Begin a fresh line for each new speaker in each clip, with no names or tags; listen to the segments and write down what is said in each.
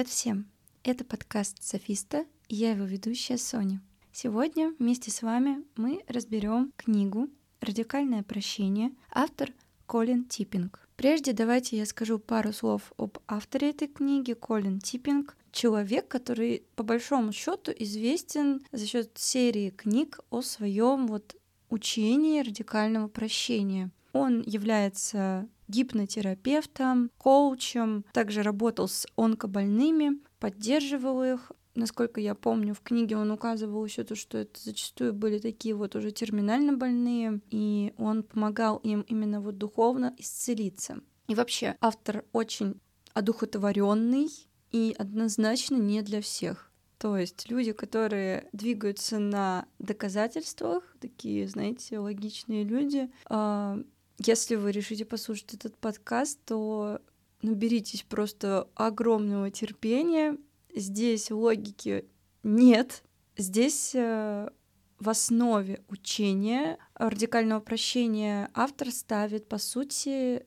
Привет всем! Это подкаст Софиста, и я его ведущая Соня. Сегодня вместе с вами мы разберем книгу «Радикальное прощение», автор Колин Типпинг. Прежде давайте я скажу пару слов об авторе этой книги. Колин Типпинг — человек, который по большому счету известен за счет серии книг о своем вот учении радикального прощения. Он является гипнотерапевтом, коучем, также работал с онкобольными, поддерживал их. Насколько я помню, в книге он указывал еще то, что это зачастую были такие вот уже терминально больные, и он помогал им именно вот духовно исцелиться. И вообще, автор очень одухотворенный и однозначно не для всех. То есть люди, которые двигаются на доказательствах, такие, знаете, логичные люди, а, если вы решите послушать этот подкаст, то наберитесь просто огромного терпения. Здесь логики нет. Здесь э, в основе учения радикального прощения автор ставит, по сути,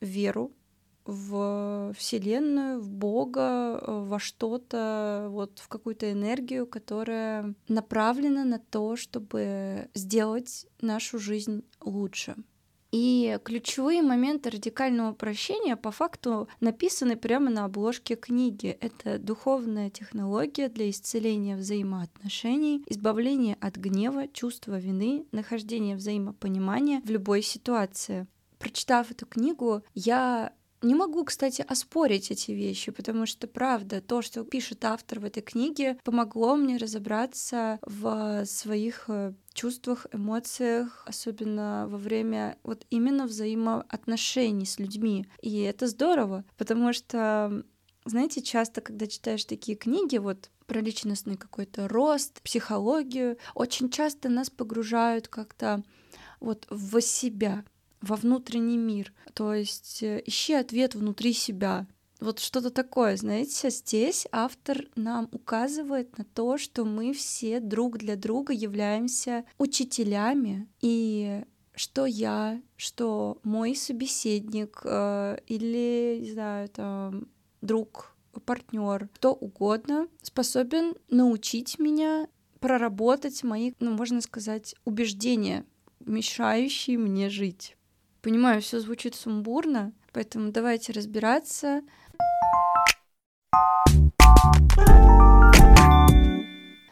веру в Вселенную, в Бога, во что-то, вот в какую-то энергию, которая направлена на то, чтобы сделать нашу жизнь лучше. И ключевые моменты радикального прощения по факту написаны прямо на обложке книги. Это духовная технология для исцеления взаимоотношений, избавления от гнева, чувства вины, нахождения взаимопонимания в любой ситуации. Прочитав эту книгу, я не могу, кстати, оспорить эти вещи, потому что, правда, то, что пишет автор в этой книге, помогло мне разобраться в своих э, чувствах, эмоциях, особенно во время вот именно взаимоотношений с людьми. И это здорово, потому что, знаете, часто, когда читаешь такие книги, вот про личностный какой-то рост, психологию, очень часто нас погружают как-то вот в себя, во внутренний мир. То есть э, ищи ответ внутри себя. Вот что-то такое, знаете, здесь автор нам указывает на то, что мы все друг для друга являемся учителями, и что я, что мой собеседник э, или, не знаю, там, друг, партнер, кто угодно способен научить меня проработать мои, ну, можно сказать, убеждения, мешающие мне жить. Понимаю, все звучит сумбурно, поэтому давайте разбираться.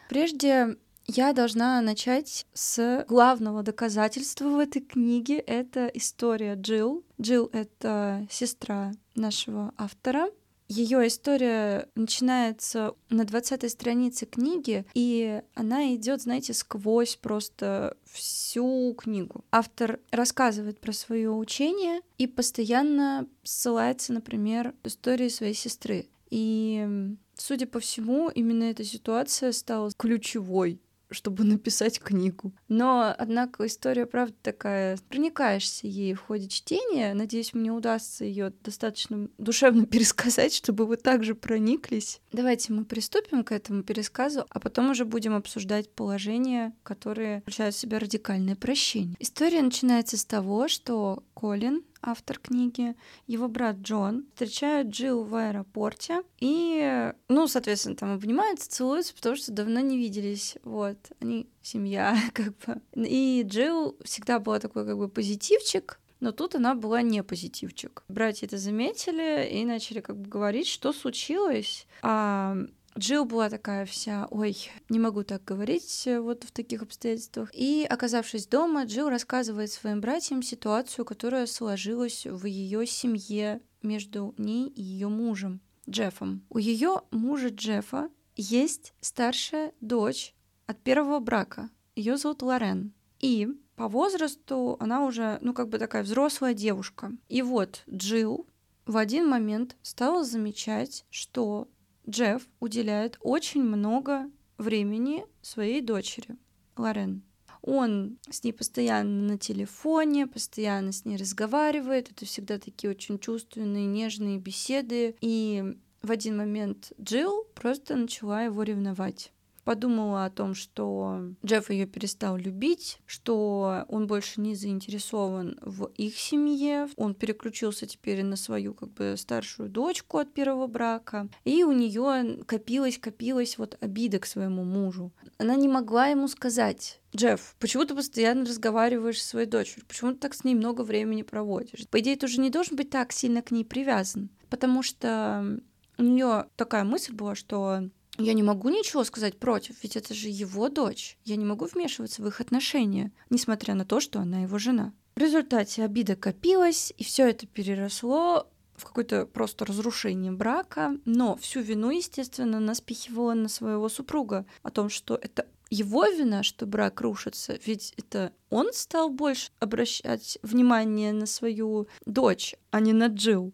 Прежде я должна начать с главного доказательства в этой книге. Это история Джилл. Джилл — это сестра нашего автора. Ее история начинается на 20 странице книги, и она идет, знаете, сквозь просто всю книгу. Автор рассказывает про свое учение и постоянно ссылается, например, истории своей сестры. И, судя по всему, именно эта ситуация стала ключевой чтобы написать книгу. Но, однако, история, правда, такая, проникаешься ей в ходе чтения. Надеюсь, мне удастся ее достаточно душевно пересказать, чтобы вы также прониклись. Давайте мы приступим к этому пересказу, а потом уже будем обсуждать положения, которые включают в себя радикальное прощение. История начинается с того, что Колин, автор книги, его брат Джон встречают Джилл в аэропорте и, ну, соответственно, там обнимаются, целуются, потому что давно не виделись, вот, они семья, как бы. И Джилл всегда была такой, как бы, позитивчик, но тут она была не позитивчик. Братья это заметили и начали как бы говорить, что случилось. А Джилл была такая вся, ой, не могу так говорить э, вот в таких обстоятельствах. И, оказавшись дома, Джилл рассказывает своим братьям ситуацию, которая сложилась в ее семье между ней и ее мужем Джеффом. У ее мужа Джеффа есть старшая дочь от первого брака. Ее зовут Лорен. И по возрасту она уже, ну, как бы такая взрослая девушка. И вот Джилл в один момент стала замечать, что Джефф уделяет очень много времени своей дочери, Лорен. Он с ней постоянно на телефоне, постоянно с ней разговаривает. Это всегда такие очень чувственные, нежные беседы. И в один момент Джилл просто начала его ревновать. Подумала о том, что Джефф ее перестал любить, что он больше не заинтересован в их семье, он переключился теперь на свою как бы старшую дочку от первого брака, и у нее копилась, копилась вот обида к своему мужу. Она не могла ему сказать, Джефф, почему ты постоянно разговариваешь со своей дочерью? Почему ты так с ней много времени проводишь? По идее, ты уже не должен быть так сильно к ней привязан, потому что у нее такая мысль была, что я не могу ничего сказать против, ведь это же его дочь. Я не могу вмешиваться в их отношения, несмотря на то, что она его жена. В результате обида копилась, и все это переросло в какое-то просто разрушение брака, но всю вину, естественно, она спихивала на своего супруга о том, что это его вина, что брак рушится, ведь это он стал больше обращать внимание на свою дочь, а не на Джилл.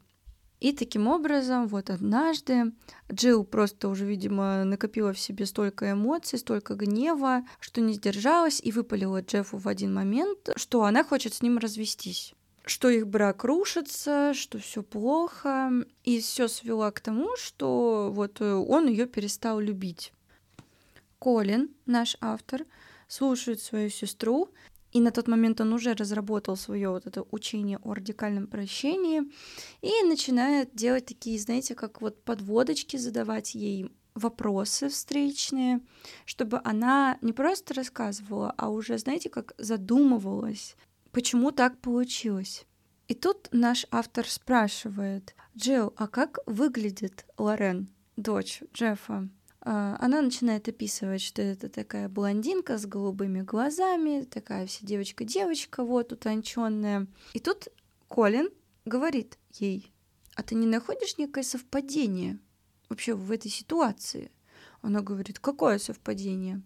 И таким образом, вот однажды Джилл просто уже, видимо, накопила в себе столько эмоций, столько гнева, что не сдержалась и выпалила Джеффу в один момент, что она хочет с ним развестись что их брак рушится, что все плохо, и все свела к тому, что вот он ее перестал любить. Колин, наш автор, слушает свою сестру и на тот момент он уже разработал свое вот это учение о радикальном прощении и начинает делать такие, знаете, как вот подводочки, задавать ей вопросы встречные, чтобы она не просто рассказывала, а уже, знаете, как задумывалась, почему так получилось. И тут наш автор спрашивает, Джилл, а как выглядит Лорен, дочь Джеффа? А, она начинает описывать, что это такая блондинка с голубыми глазами, такая вся девочка-девочка, вот утонченная. И тут Колин говорит ей, а ты не находишь некое совпадение вообще в этой ситуации? Она говорит, какое совпадение?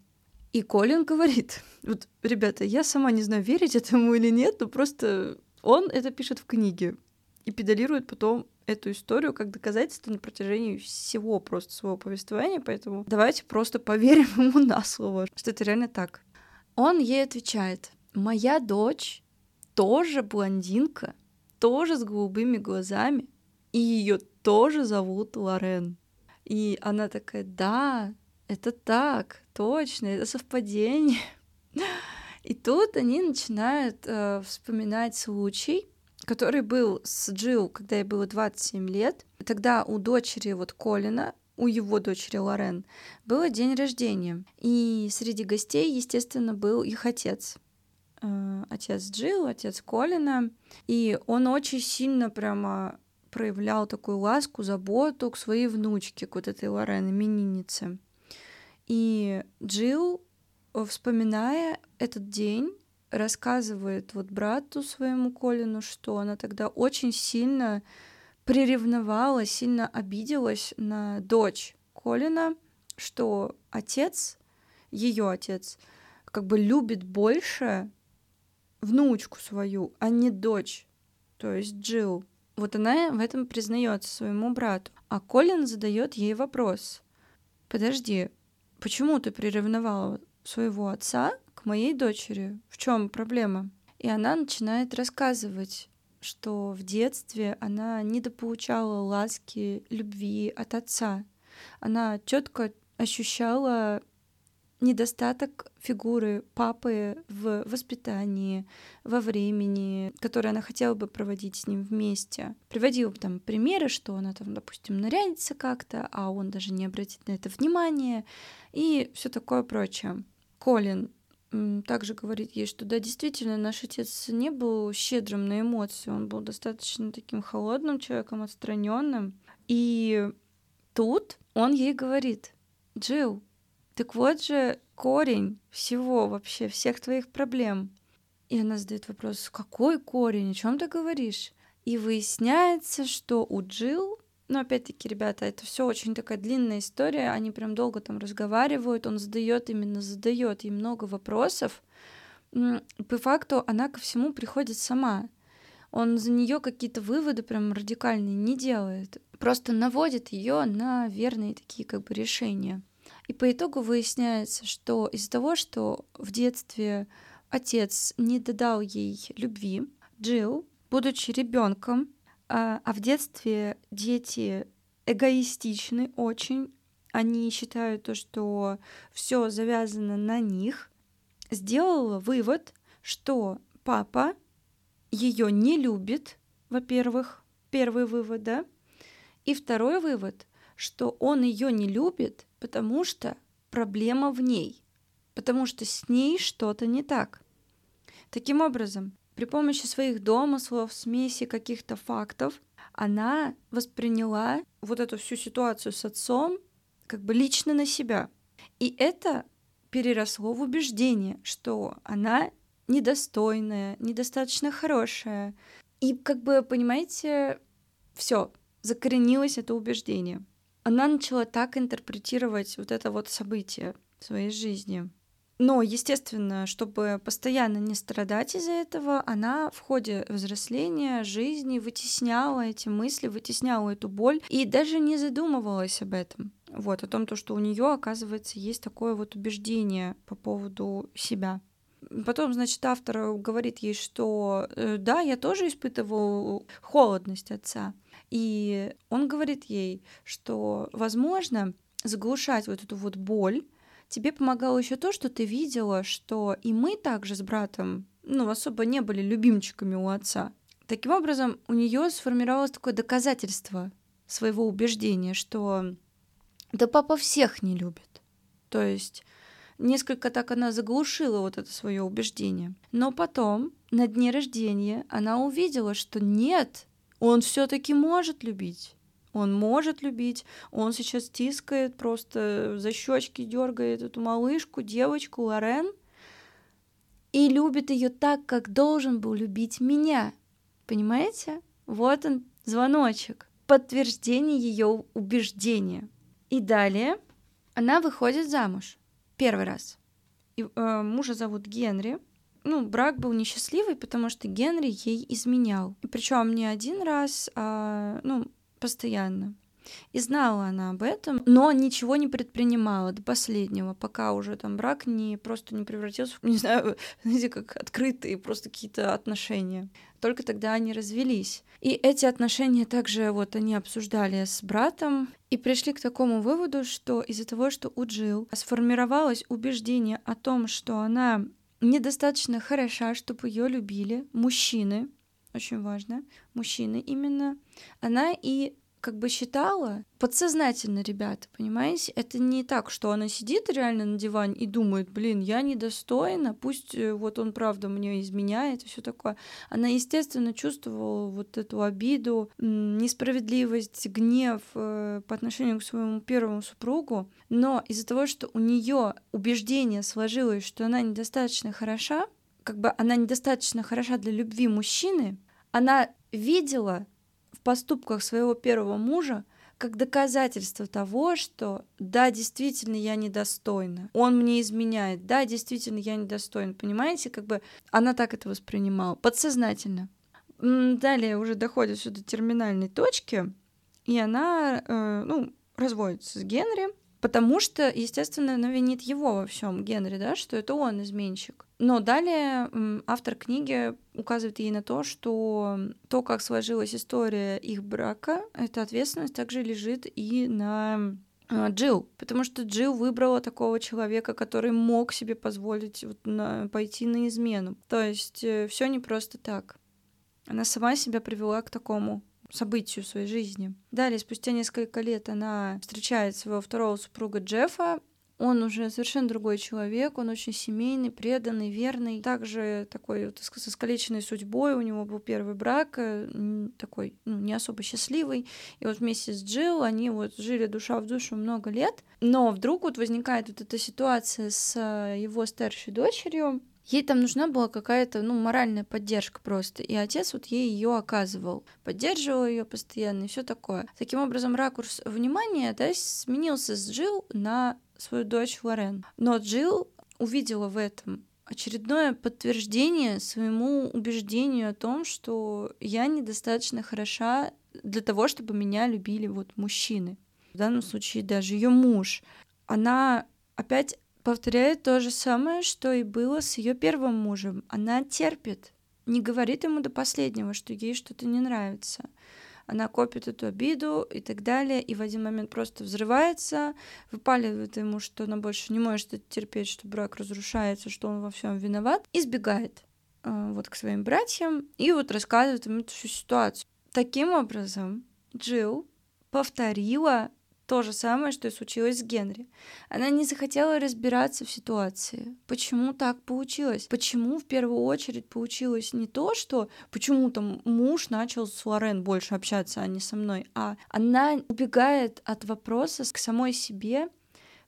И Колин говорит, вот, ребята, я сама не знаю, верить этому или нет, но просто он это пишет в книге и педалирует потом эту историю как доказательство на протяжении всего просто своего повествования, поэтому давайте просто поверим ему на слово, что это реально так. Он ей отвечает, моя дочь тоже блондинка, тоже с голубыми глазами, и ее тоже зовут Лорен. И она такая, да, это так, точно, это совпадение. И тут они начинают э, вспоминать случай, который был с Джилл, когда ей было 27 лет. Тогда у дочери вот Колина, у его дочери Лорен, был день рождения. И среди гостей, естественно, был их отец. Э, отец Джилл, отец Колина. И он очень сильно прямо проявлял такую ласку, заботу к своей внучке, к вот этой Лорен, имениннице. И Джилл, вспоминая этот день, рассказывает вот брату своему Колину, что она тогда очень сильно приревновала, сильно обиделась на дочь Колина, что отец, ее отец, как бы любит больше внучку свою, а не дочь, то есть Джилл. Вот она в этом признается своему брату. А Колин задает ей вопрос. Подожди, почему ты приревновала своего отца моей дочери, в чем проблема? И она начинает рассказывать, что в детстве она недополучала ласки, любви от отца. Она четко ощущала недостаток фигуры папы в воспитании, во времени, которое она хотела бы проводить с ним вместе. Приводила там примеры, что она там, допустим, нарядится как-то, а он даже не обратит на это внимания и все такое прочее. Колин также говорит ей, что да, действительно, наш отец не был щедрым на эмоции, он был достаточно таким холодным человеком, отстраненным. И тут он ей говорит, Джилл, так вот же корень всего вообще, всех твоих проблем. И она задает вопрос, какой корень, о чем ты говоришь? И выясняется, что у Джилл но опять-таки, ребята, это все очень такая длинная история, они прям долго там разговаривают, он задает именно задает ей много вопросов. По факту она ко всему приходит сама. Он за нее какие-то выводы прям радикальные не делает, просто наводит ее на верные такие как бы решения. И по итогу выясняется, что из-за того, что в детстве отец не додал ей любви, Джилл, будучи ребенком, а, а в детстве дети эгоистичны очень, они считают то, что все завязано на них, сделала вывод, что папа ее не любит, во-первых, первый вывод, да, и второй вывод, что он ее не любит, потому что проблема в ней, потому что с ней что-то не так. Таким образом, при помощи своих домыслов, смеси каких-то фактов, она восприняла вот эту всю ситуацию с отцом как бы лично на себя. И это переросло в убеждение, что она недостойная, недостаточно хорошая. И как бы, понимаете, все, закоренилось это убеждение. Она начала так интерпретировать вот это вот событие в своей жизни. Но, естественно, чтобы постоянно не страдать из-за этого, она в ходе взросления, жизни вытесняла эти мысли, вытесняла эту боль и даже не задумывалась об этом. Вот, о том, то, что у нее, оказывается, есть такое вот убеждение по поводу себя. Потом, значит, автор говорит ей, что э, да, я тоже испытывал холодность отца. И он говорит ей, что, возможно, заглушать вот эту вот боль тебе помогало еще то, что ты видела, что и мы также с братом, ну, особо не были любимчиками у отца. Таким образом, у нее сформировалось такое доказательство своего убеждения, что да папа всех не любит. То есть несколько так она заглушила вот это свое убеждение. Но потом, на дне рождения, она увидела, что нет, он все-таки может любить он может любить, он сейчас тискает, просто за щечки дергает эту малышку, девочку Лорен, и любит ее так, как должен был любить меня. Понимаете? Вот он, звоночек, подтверждение ее убеждения. И далее она выходит замуж. Первый раз. И, э, мужа зовут Генри. Ну, брак был несчастливый, потому что Генри ей изменял. И причем не один раз, а, ну, постоянно. И знала она об этом, но ничего не предпринимала до последнего, пока уже там брак не просто не превратился не знаю, знаете, как открытые просто какие-то отношения. Только тогда они развелись. И эти отношения также вот они обсуждали с братом и пришли к такому выводу, что из-за того, что у Джилл сформировалось убеждение о том, что она недостаточно хороша, чтобы ее любили мужчины, очень важно, мужчины именно, она и как бы считала подсознательно, ребята, понимаете? Это не так, что она сидит реально на диване и думает, блин, я недостойна, пусть э, вот он правда мне изменяет и все такое. Она, естественно, чувствовала вот эту обиду, несправедливость, гнев э, по отношению к своему первому супругу, но из-за того, что у нее убеждение сложилось, что она недостаточно хороша, как бы она недостаточно хороша для любви мужчины, она видела в поступках своего первого мужа как доказательство того, что да, действительно, я недостойна. Он мне изменяет. Да, действительно, я недостойна. Понимаете, как бы она так это воспринимала. Подсознательно. Далее уже доходит сюда терминальной точки, и она, э, ну, разводится с Генри, потому что, естественно, она винит его во всем Генри, да, что это он изменщик. Но далее автор книги указывает ей на то, что то, как сложилась история их брака, эта ответственность также лежит и на а, Джилл, потому что Джилл выбрала такого человека, который мог себе позволить вот на, пойти на измену. То есть э, все не просто так. Она сама себя привела к такому событию своей жизни. Далее, спустя несколько лет, она встречает своего второго супруга Джеффа, он уже совершенно другой человек, он очень семейный, преданный, верный. Также такой вот с искалеченной судьбой. У него был первый брак, э, такой ну, не особо счастливый. И вот вместе с Джилл они вот жили душа в душу много лет. Но вдруг вот возникает вот эта ситуация с э, его старшей дочерью, Ей там нужна была какая-то, ну, моральная поддержка просто. И отец вот ей ее оказывал. Поддерживал ее постоянно и все такое. Таким образом, ракурс внимания да, сменился с Джилл на свою дочь Лорен. Но Джилл увидела в этом очередное подтверждение своему убеждению о том, что я недостаточно хороша для того, чтобы меня любили вот мужчины. В данном случае даже ее муж. Она опять повторяет то же самое, что и было с ее первым мужем. Она терпит, не говорит ему до последнего, что ей что-то не нравится. она копит эту обиду и так далее, и в один момент просто взрывается, выпаливает ему, что она больше не может это терпеть, что брак разрушается, что он во всем виноват, и сбегает э, вот к своим братьям и вот рассказывает им эту всю ситуацию. Таким образом, Джилл повторила то же самое, что и случилось с Генри. Она не захотела разбираться в ситуации. Почему так получилось? Почему в первую очередь получилось не то, что почему там муж начал с Лорен больше общаться, а не со мной, а она убегает от вопроса к самой себе,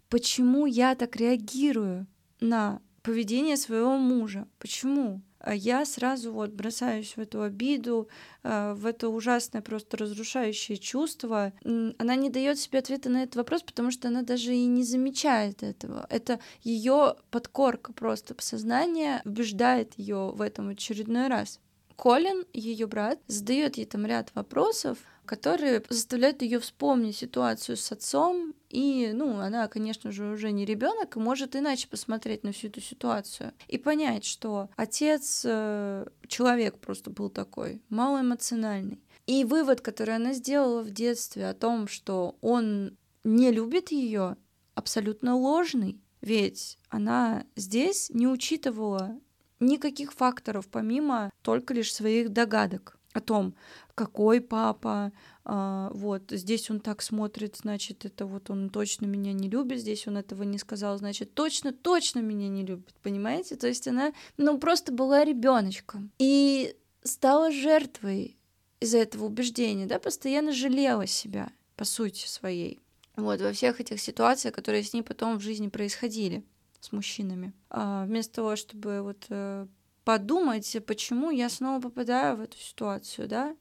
почему я так реагирую на поведение своего мужа. Почему? А я сразу вот бросаюсь в эту обиду, а, в это ужасное просто разрушающее чувство. Она не дает себе ответа на этот вопрос, потому что она даже и не замечает этого. Это ее подкорка просто сознание убеждает ее в этом очередной раз. Колин, ее брат, задает ей там ряд вопросов, которые заставляют ее вспомнить ситуацию с отцом, и, ну, она, конечно же, уже не ребенок и может иначе посмотреть на всю эту ситуацию и понять, что отец э, человек просто был такой, малоэмоциональный. И вывод, который она сделала в детстве о том, что он не любит ее, абсолютно ложный. Ведь она здесь не учитывала никаких факторов, помимо только лишь своих догадок о том, какой папа, а, вот здесь он так смотрит, значит, это вот он точно меня не любит, здесь он этого не сказал, значит, точно, точно меня не любит, понимаете? То есть она, ну, просто была ребеночком и стала жертвой из-за этого убеждения, да, постоянно жалела себя, по сути своей. Вот, во всех этих ситуациях, которые с ней потом в жизни происходили с мужчинами. А, вместо того, чтобы вот э, подумать, почему я снова попадаю в эту ситуацию, да,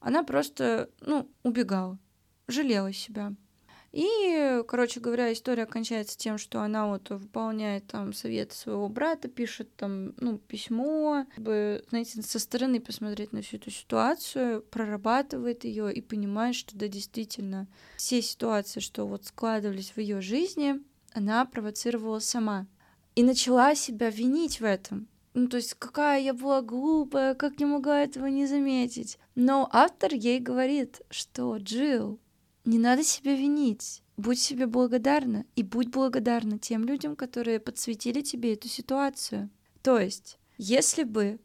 она просто, ну, убегала, жалела себя. И, короче говоря, история кончается тем, что она вот выполняет там советы своего брата, пишет там, ну, письмо, чтобы, знаете, со стороны посмотреть на всю эту ситуацию, прорабатывает ее и понимает, что да, действительно, все ситуации, что вот складывались в ее жизни, она провоцировала сама. И начала себя винить в этом. Ну, то есть, какая я была глупая, как не могла этого не заметить. Но автор ей говорит, что Джилл, не надо себя винить. Будь себе благодарна и будь благодарна тем людям, которые подсветили тебе эту ситуацию. То есть, если бы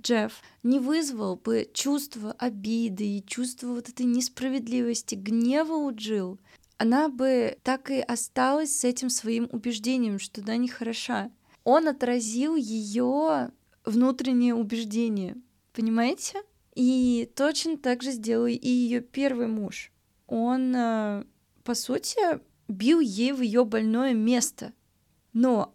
Джефф не вызвал бы чувство обиды и чувство вот этой несправедливости, гнева у Джилл, она бы так и осталась с этим своим убеждением, что она не хороша он отразил ее внутреннее убеждение, понимаете? И точно так же сделал и ее первый муж. Он, э, по сути, бил ей в ее больное место, но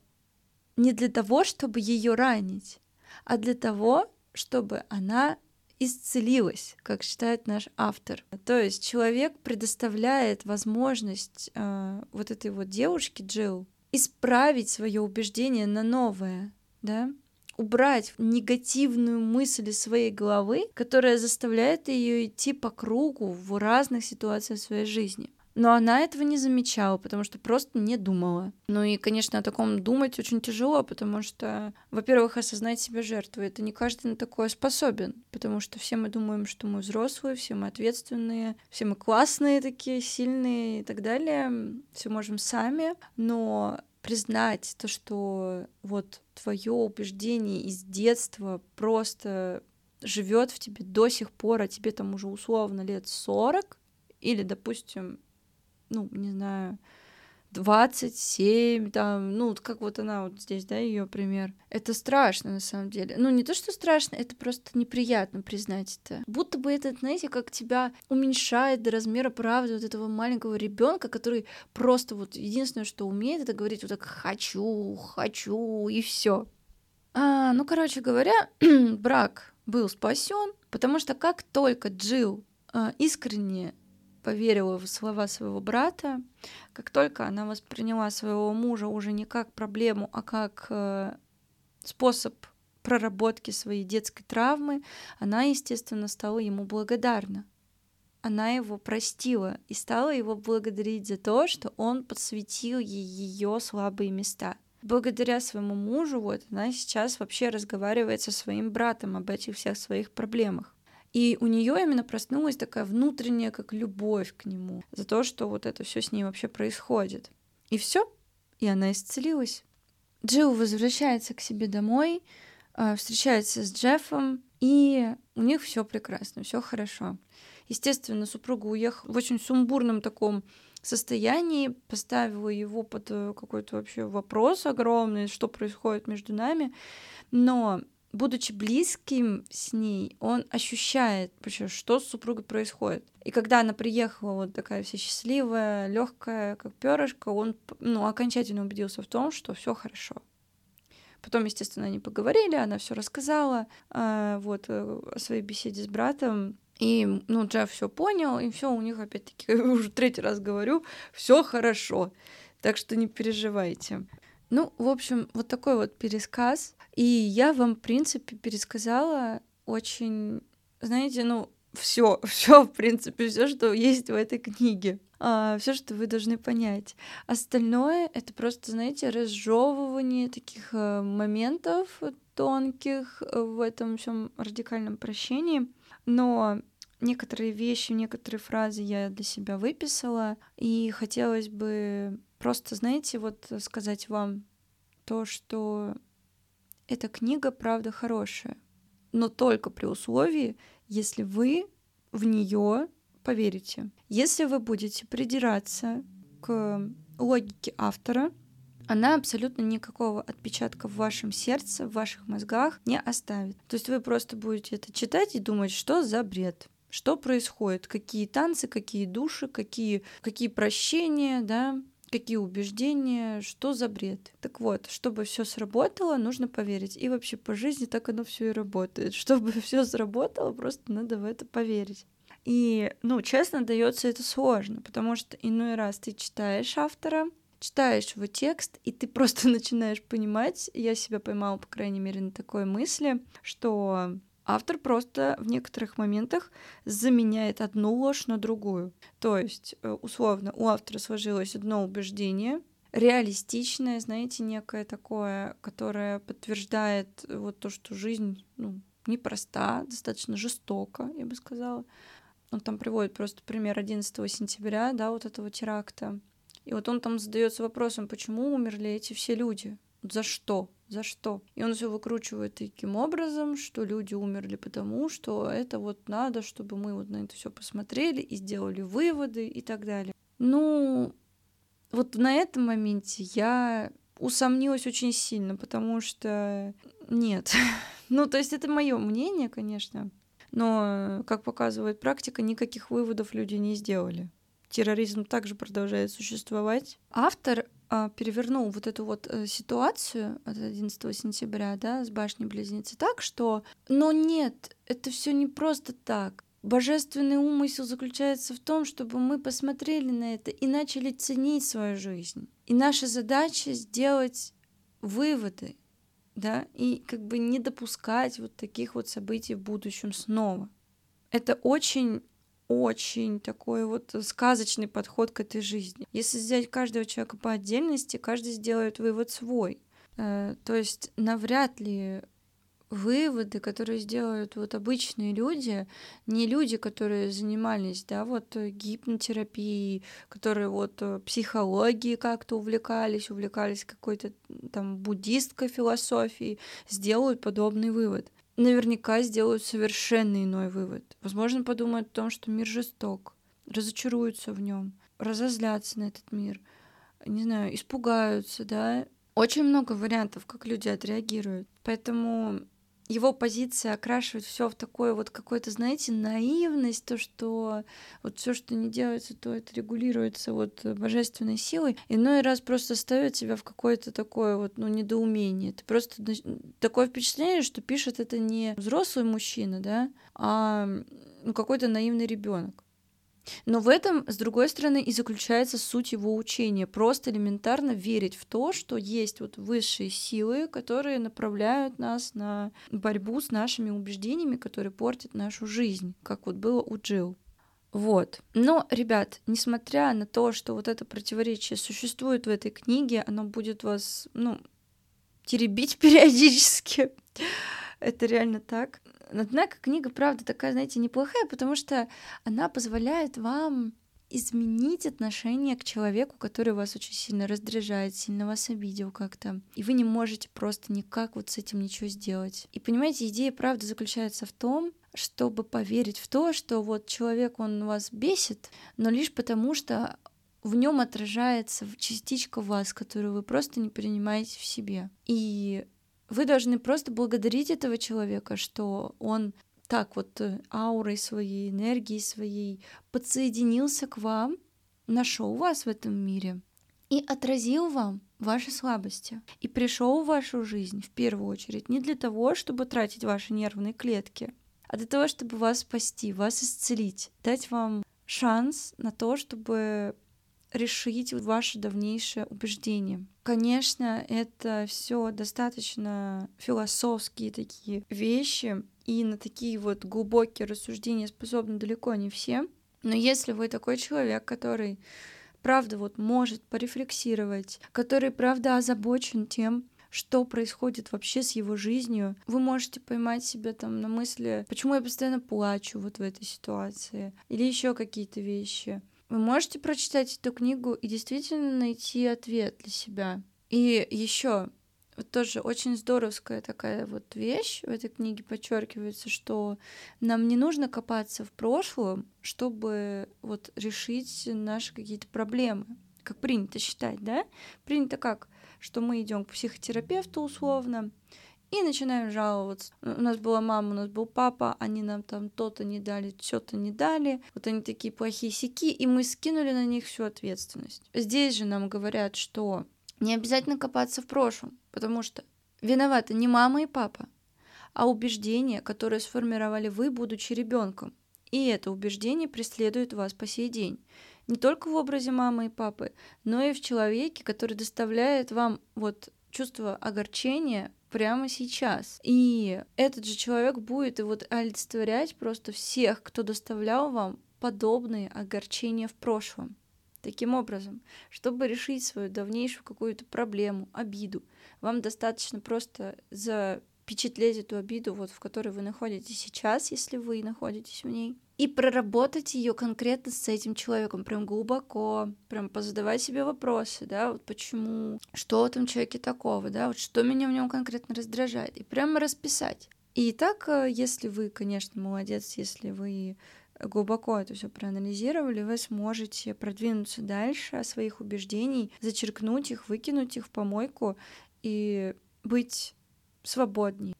не для того, чтобы ее ранить, а для того, чтобы она исцелилась, как считает наш автор. То есть человек предоставляет возможность э, вот этой вот девушке Джилл исправить свое убеждение на новое, да, убрать негативную мысль из своей головы, которая заставляет ее идти по кругу в разных ситуациях своей жизни. Но она этого не замечала, потому что просто не думала. Ну и, конечно, о таком думать очень тяжело, потому что, во-первых, осознать себя жертвой. Это не каждый на такое способен, потому что все мы думаем, что мы взрослые, все мы ответственные, все мы классные такие, сильные и так далее. Все можем сами, но признать то, что вот твое убеждение из детства просто живет в тебе до сих пор, а тебе там уже условно лет 40, или, допустим, ну, не знаю, 27, там, ну, как вот она вот здесь, да, ее пример. Это страшно, на самом деле. Ну, не то, что страшно, это просто неприятно признать это. Будто бы это, знаете, как тебя уменьшает до размера правды вот этого маленького ребенка, который просто вот единственное, что умеет, это говорить вот так «хочу, хочу» и все. А, ну, короче говоря, брак был спасен, потому что как только Джилл а, искренне поверила в слова своего брата, как только она восприняла своего мужа уже не как проблему, а как э, способ проработки своей детской травмы, она, естественно, стала ему благодарна. Она его простила и стала его благодарить за то, что он подсветил ей ее слабые места. Благодаря своему мужу, вот она сейчас вообще разговаривает со своим братом об этих всех своих проблемах. И у нее именно проснулась такая внутренняя, как любовь к нему, за то, что вот это все с ней вообще происходит. И все, и она исцелилась. Джилл возвращается к себе домой, а, встречается с Джеффом, и у них все прекрасно, все хорошо. Естественно, супруга уехала в очень сумбурном таком состоянии, поставила его под э, какой-то вообще вопрос огромный, что происходит между нами. Но будучи близким с ней, он ощущает вообще, что с супругой происходит. И когда она приехала вот такая вся счастливая, легкая, как перышко, он ну, окончательно убедился в том, что все хорошо. Потом, естественно, они поговорили, она все рассказала э, вот э, о своей беседе с братом. И, ну, Джефф все понял, и все у них опять-таки, уже третий раз говорю, все хорошо. Так что не переживайте. Ну, в общем, вот такой вот пересказ. И я вам, в принципе, пересказала очень, знаете, ну, все, все, в принципе, все, что есть в этой книге. А, все, что вы должны понять. Остальное это просто, знаете, разжевывание таких а, моментов тонких в этом всем радикальном прощении. Но некоторые вещи, некоторые фразы я для себя выписала, и хотелось бы просто, знаете, вот сказать вам то, что эта книга, правда, хорошая, но только при условии, если вы в нее поверите. Если вы будете придираться к логике автора, она абсолютно никакого отпечатка в вашем сердце, в ваших мозгах не оставит. То есть вы просто будете это читать и думать, что за бред. Что происходит? Какие танцы, какие души, какие, какие прощения, да? какие убеждения, что за бред. Так вот, чтобы все сработало, нужно поверить. И вообще по жизни так оно все и работает. Чтобы все сработало, просто надо в это поверить. И, ну, честно, дается это сложно, потому что иной раз ты читаешь автора, читаешь его текст, и ты просто начинаешь понимать, я себя поймала, по крайней мере, на такой мысли, что автор просто в некоторых моментах заменяет одну ложь на другую. То есть, э, условно, у автора сложилось одно убеждение, реалистичное, знаете, некое такое, которое подтверждает вот то, что жизнь ну, непроста, достаточно жестока, я бы сказала. Он там приводит просто пример 11 сентября, да, вот этого теракта. И вот он там задается вопросом, почему умерли эти все люди? За что? За что? И он все выкручивает таким образом, что люди умерли потому, что это вот надо, чтобы мы вот на это все посмотрели и сделали выводы и так далее. Ну, вот на этом моменте я усомнилась очень сильно, потому что нет. ну, то есть это мое мнение, конечно. Но, как показывает практика, никаких выводов люди не сделали. Терроризм также продолжает существовать. Автор перевернул вот эту вот э, ситуацию от 11 сентября, да, с башней близнецы так, что, но нет, это все не просто так. Божественный умысел заключается в том, чтобы мы посмотрели на это и начали ценить свою жизнь. И наша задача сделать выводы, да, и как бы не допускать вот таких вот событий в будущем снова. Это очень очень такой вот сказочный подход к этой жизни. Если взять каждого человека по отдельности, каждый сделает вывод свой. Э, то есть навряд ли выводы, которые сделают вот обычные люди, не люди, которые занимались, да, вот э, гипнотерапией, которые вот э, психологией как-то увлекались, увлекались какой-то там буддистской философией, сделают подобный вывод. Наверняка сделают совершенно иной вывод. Возможно, подумают о том, что мир жесток, разочаруются в нем, разозлятся на этот мир, не знаю, испугаются, да. Очень много вариантов, как люди отреагируют. Поэтому его позиция окрашивает все в такое вот какое-то, знаете, наивность, то, что вот все, что не делается, то это регулируется вот божественной силой. Иной раз просто ставит тебя в какое-то такое вот, ну, недоумение. Ты просто такое впечатление, что пишет это не взрослый мужчина, да, а ну, какой-то наивный ребенок. Но в этом, с другой стороны, и заключается суть его учения. Просто элементарно верить в то, что есть вот высшие силы, которые направляют нас на борьбу с нашими убеждениями, которые портят нашу жизнь, как вот было у Джилл. Вот. Но, ребят, несмотря на то, что вот это противоречие существует в этой книге, оно будет вас, ну, теребить периодически. это реально так. Однако книга, правда, такая, знаете, неплохая, потому что она позволяет вам изменить отношение к человеку, который вас очень сильно раздражает, сильно вас обидел как-то. И вы не можете просто никак вот с этим ничего сделать. И понимаете, идея правда заключается в том, чтобы поверить в то, что вот человек, он вас бесит, но лишь потому, что в нем отражается частичка вас, которую вы просто не принимаете в себе. И вы должны просто благодарить этого человека, что он так вот э, аурой своей, энергией своей подсоединился к вам, нашел вас в этом мире и отразил вам ваши слабости. И пришел в вашу жизнь в первую очередь не для того, чтобы тратить ваши нервные клетки, а для того, чтобы вас спасти, вас исцелить, дать вам шанс на то, чтобы решить ваше давнейшее убеждение. Конечно, это все достаточно философские такие вещи, и на такие вот глубокие рассуждения способны далеко не все. Но если вы такой человек, который правда вот может порефлексировать, который правда озабочен тем, что происходит вообще с его жизнью. Вы можете поймать себя там на мысли, почему я постоянно плачу вот в этой ситуации, или еще какие-то вещи. Вы можете прочитать эту книгу и действительно найти ответ для себя. И еще вот тоже очень здоровская такая вот вещь в этой книге подчеркивается, что нам не нужно копаться в прошлом, чтобы вот решить наши какие-то проблемы, как принято считать, да? Принято как? Что мы идем к психотерапевту условно, и начинаем жаловаться. У нас была мама, у нас был папа, они нам там то-то не дали, что-то не дали, вот они такие плохие сики, и мы скинули на них всю ответственность. Здесь же нам говорят, что не обязательно копаться в прошлом, потому что виноваты не мама и папа, а убеждения, которые сформировали вы, будучи ребенком. И это убеждение преследует вас по сей день. Не только в образе мамы и папы, но и в человеке, который доставляет вам вот чувство огорчения прямо сейчас. И этот же человек будет и вот олицетворять просто всех, кто доставлял вам подобные огорчения в прошлом. Таким образом, чтобы решить свою давнейшую какую-то проблему, обиду, вам достаточно просто запечатлеть эту обиду, вот в которой вы находитесь сейчас, если вы находитесь в ней, и проработать ее конкретно с этим человеком, прям глубоко, прям позадавать себе вопросы, да, вот почему, что в этом человеке такого, да, вот что меня в нем конкретно раздражает, и прямо расписать. И так, э, если вы, конечно, молодец, если вы глубоко это все проанализировали, вы сможете продвинуться дальше о своих убеждений, зачеркнуть их, выкинуть их в помойку и быть свободнее.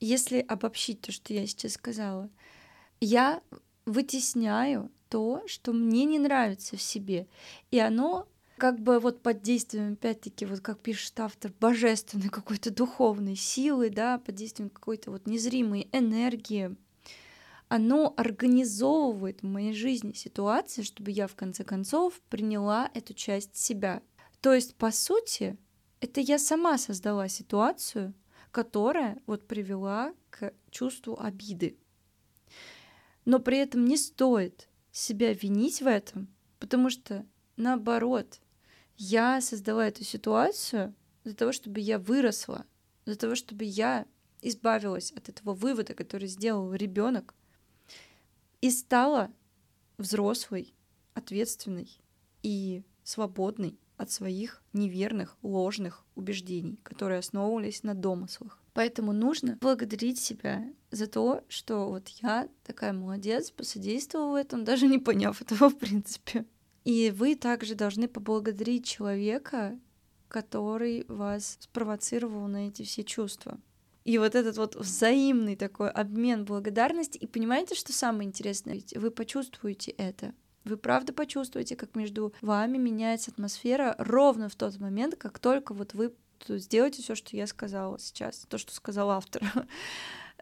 Если обобщить то, что я сейчас сказала, я вытесняю то, что мне не нравится в себе, и оно как бы вот под действием, опять-таки, вот как пишет автор, божественной какой-то духовной силы, да, под действием какой-то вот незримой энергии, оно организовывает в моей жизни ситуации, чтобы я в конце концов приняла эту часть себя. То есть, по сути, это я сама создала ситуацию, которая вот привела к чувству обиды. Но при этом не стоит себя винить в этом, потому что наоборот, я создала эту ситуацию для того, чтобы я выросла, для того, чтобы я избавилась от этого вывода, который сделал ребенок, и стала взрослой, ответственной и свободной от своих неверных, ложных убеждений, которые основывались на домыслах. Поэтому нужно благодарить себя за то, что вот я такая молодец, посодействовала в этом, даже не поняв этого в принципе. И вы также должны поблагодарить человека, который вас спровоцировал на эти все чувства. И вот этот вот взаимный такой обмен благодарности. И понимаете, что самое интересное? Вы почувствуете это. Вы правда почувствуете, как между вами меняется атмосфера ровно в тот момент, как только вот вы сделаете все, что я сказала сейчас, то, что сказал автор.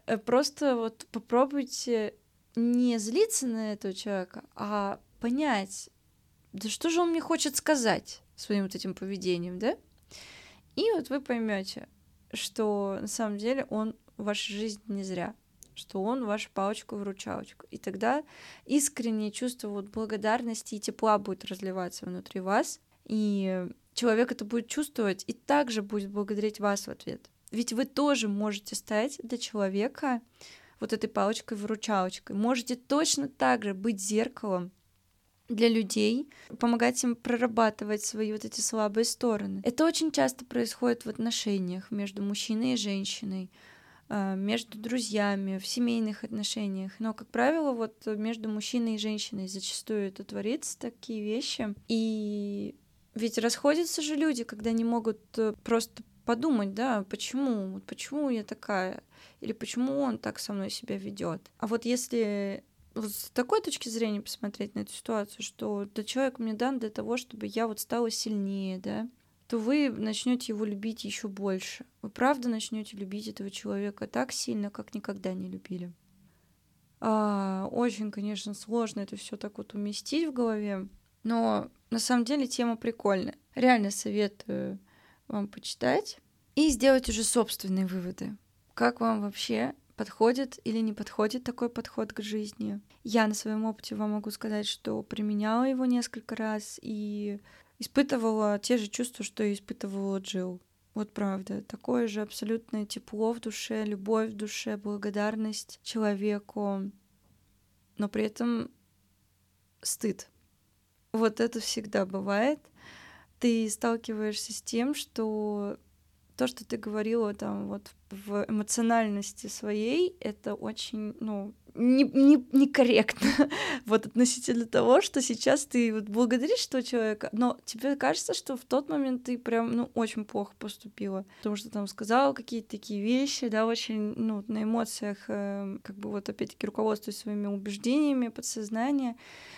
Просто вот попробуйте не злиться на этого человека, а понять, да что же он мне хочет сказать своим вот этим поведением, да? И вот вы поймете, что на самом деле он в вашей жизни не зря, что он вашу палочку-выручалочку. И тогда искреннее чувство вот благодарности и тепла будет разливаться внутри вас, и человек это будет чувствовать и также будет благодарить вас в ответ. Ведь вы тоже можете стать для человека вот этой палочкой-выручалочкой. Можете точно так же быть зеркалом для людей, помогать им прорабатывать свои вот эти слабые стороны. Это очень часто происходит в отношениях между мужчиной и женщиной, между друзьями, в семейных отношениях. Но, как правило, вот между мужчиной и женщиной зачастую это творится, такие вещи. И ведь расходятся же люди, когда не могут э, просто подумать, да, почему, почему я такая, или почему он так со мной себя ведет. А вот если вот с такой точки зрения посмотреть на эту ситуацию, что да, человек мне дан для того, чтобы я вот стала сильнее, да, то вы начнете его любить еще больше. Вы правда начнете любить этого человека так сильно, как никогда не любили. А, очень, конечно, сложно это все так вот уместить в голове, но на самом деле тема прикольная. Реально советую вам почитать и сделать уже собственные выводы. Как вам вообще подходит или не подходит такой подход к жизни. Я на своем опыте вам могу сказать, что применяла его несколько раз и испытывала те же чувства, что и испытывала Джилл. Вот правда, такое же абсолютное тепло в душе, любовь в душе, благодарность человеку, но при этом стыд. Вот это всегда бывает. Ты сталкиваешься с тем, что то, что ты говорила там вот в эмоциональности своей, это очень, ну, не, не, некорректно вот относительно того, что сейчас ты вот благодаришь этого человека, но тебе кажется, что в тот момент ты прям, ну, очень плохо поступила, потому что там сказала какие-то такие вещи, да, очень, ну, на эмоциях, э, как бы вот опять-таки руководствуясь своими убеждениями, подсознания,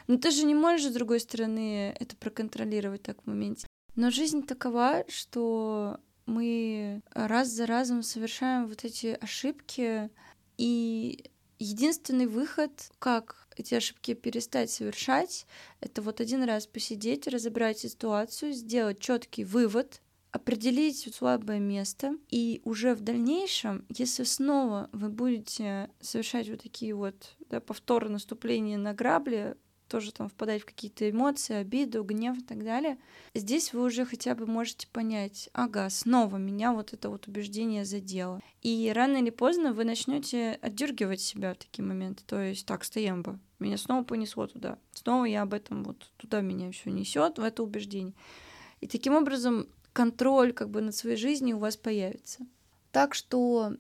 но ты же не можешь, с другой стороны, это проконтролировать так в моменте. Но жизнь такова, что мы раз за разом совершаем вот эти ошибки, и единственный выход, как эти ошибки перестать совершать, это вот один раз посидеть, разобрать ситуацию, сделать четкий вывод, определить слабое место, и уже в дальнейшем, если снова вы будете совершать вот такие вот да, повторы наступления на грабли, тоже там впадать в какие-то эмоции, обиду, гнев и так далее. Здесь вы уже хотя бы можете понять, ага, снова меня вот это вот убеждение задело. И рано или поздно вы начнете отдергивать себя в такие моменты. То есть, так, стоямба, меня снова понесло туда. Снова я об этом вот туда меня все несет, в это убеждение. И таким образом контроль как бы над своей жизнью у вас появится. Так что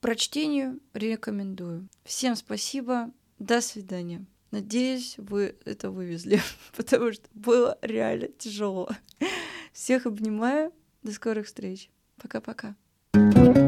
прочтению рекомендую. Всем спасибо. До свидания. Надеюсь, вы это вывезли, потому что было реально тяжело. Всех обнимаю. До скорых встреч. Пока-пока. thank you